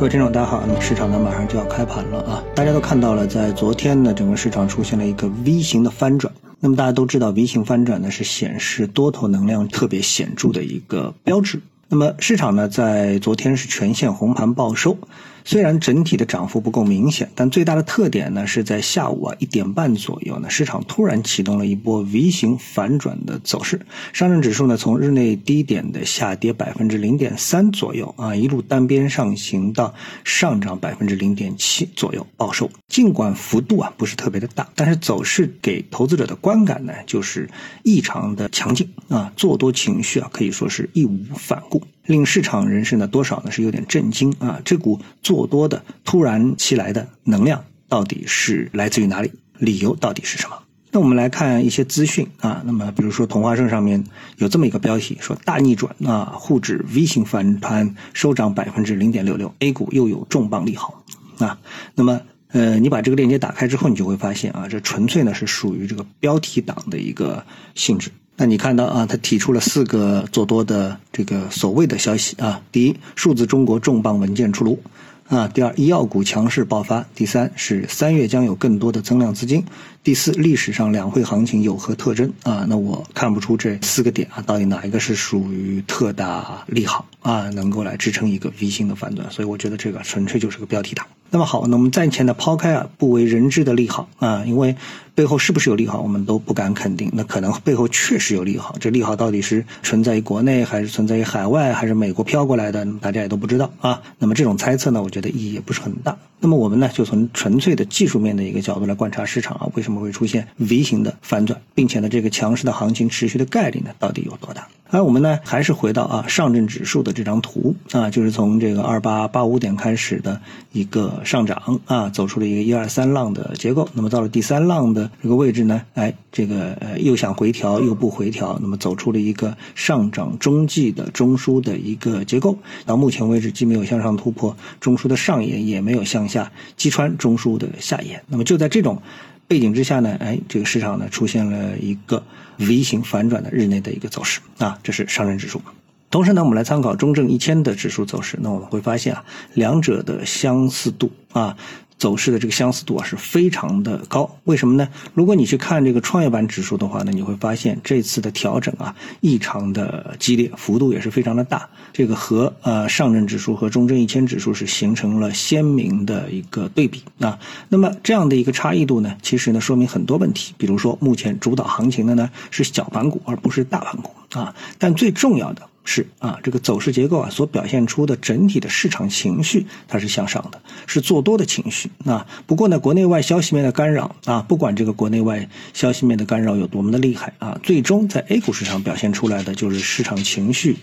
各位听众，大家好。那么市场呢，马上就要开盘了啊！大家都看到了，在昨天呢，整个市场出现了一个 V 型的翻转。那么大家都知道，V 型翻转呢是显示多头能量特别显著的一个标志。那么市场呢，在昨天是全线红盘报收。虽然整体的涨幅不够明显，但最大的特点呢是在下午啊一点半左右呢，市场突然启动了一波 V 型反转的走势。上证指数呢从日内低点的下跌百分之零点三左右啊，一路单边上行到上涨百分之零点七左右报收。尽管幅度啊不是特别的大，但是走势给投资者的观感呢就是异常的强劲啊，做多情绪啊可以说是义无反顾。令市场人士呢多少呢是有点震惊啊！这股做多的突然袭来的能量到底是来自于哪里？理由到底是什么？那我们来看一些资讯啊。那么比如说同花顺上面有这么一个标题，说大逆转啊，沪指 V 型反弹收涨百分之零点六六，A 股又有重磅利好啊。那么呃，你把这个链接打开之后，你就会发现啊，这纯粹呢是属于这个标题党的一个性质。那你看到啊，他提出了四个做多的这个所谓的消息啊。第一，数字中国重磅文件出炉啊。第二，医药股强势爆发。第三是三月将有更多的增量资金。第四，历史上两会行情有何特征啊？那我看不出这四个点啊，到底哪一个是属于特大利好啊，能够来支撑一个 V 型的反转？所以我觉得这个纯粹就是个标题党。那么好，那我们暂且的抛开啊不为人知的利好啊，因为背后是不是有利好，我们都不敢肯定。那可能背后确实有利好，这利好到底是存在于国内，还是存在于海外，还是美国飘过来的？大家也都不知道啊。那么这种猜测呢，我觉得意义也不是很大。那么我们呢，就从纯粹的技术面的一个角度来观察市场啊，为什么会出现 V 型的反转，并且呢，这个强势的行情持续的概率呢，到底有多大？而我们呢，还是回到啊上证指数的这张图啊，就是从这个二八八五点开始的一个上涨啊，走出了一个一二三浪的结构。那么到了第三浪的这个位置呢，哎，这个呃又想回调又不回调，那么走出了一个上涨中继的中枢的一个结构。到目前为止，既没有向上突破中枢的上沿，也没有向下击穿中枢的下沿。那么就在这种。背景之下呢，哎，这个市场呢出现了一个 V 型反转的日内的一个走势啊，这是上证指数。同时呢，我们来参考中证一千的指数走势，那我们会发现啊，两者的相似度啊。走势的这个相似度啊是非常的高，为什么呢？如果你去看这个创业板指数的话呢，你会发现这次的调整啊异常的激烈，幅度也是非常的大。这个和呃上证指数和中证一千指数是形成了鲜明的一个对比啊。那么这样的一个差异度呢，其实呢说明很多问题，比如说目前主导行情的呢是小盘股而不是大盘股啊。但最重要的。是啊，这个走势结构啊，所表现出的整体的市场情绪，它是向上的，是做多的情绪啊。不过呢，国内外消息面的干扰啊，不管这个国内外消息面的干扰有多么的厉害啊，最终在 A 股市场表现出来的就是市场情绪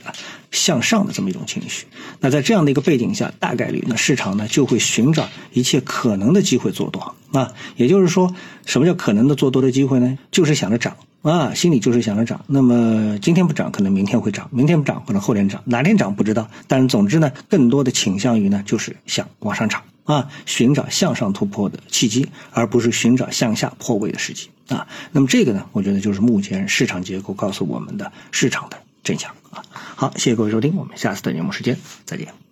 向上的这么一种情绪。那在这样的一个背景下，大概率呢，市场呢就会寻找一切可能的机会做多啊。也就是说，什么叫可能的做多的机会呢？就是想着涨。啊，心里就是想着涨。那么今天不涨，可能明天会涨；明天不涨，可能后天涨。哪天涨不知道。但是总之呢，更多的倾向于呢，就是想往上涨啊，寻找向上突破的契机，而不是寻找向下破位的时机啊。那么这个呢，我觉得就是目前市场结构告诉我们的市场的真相啊。好，谢谢各位收听，我们下次的节目时间再见。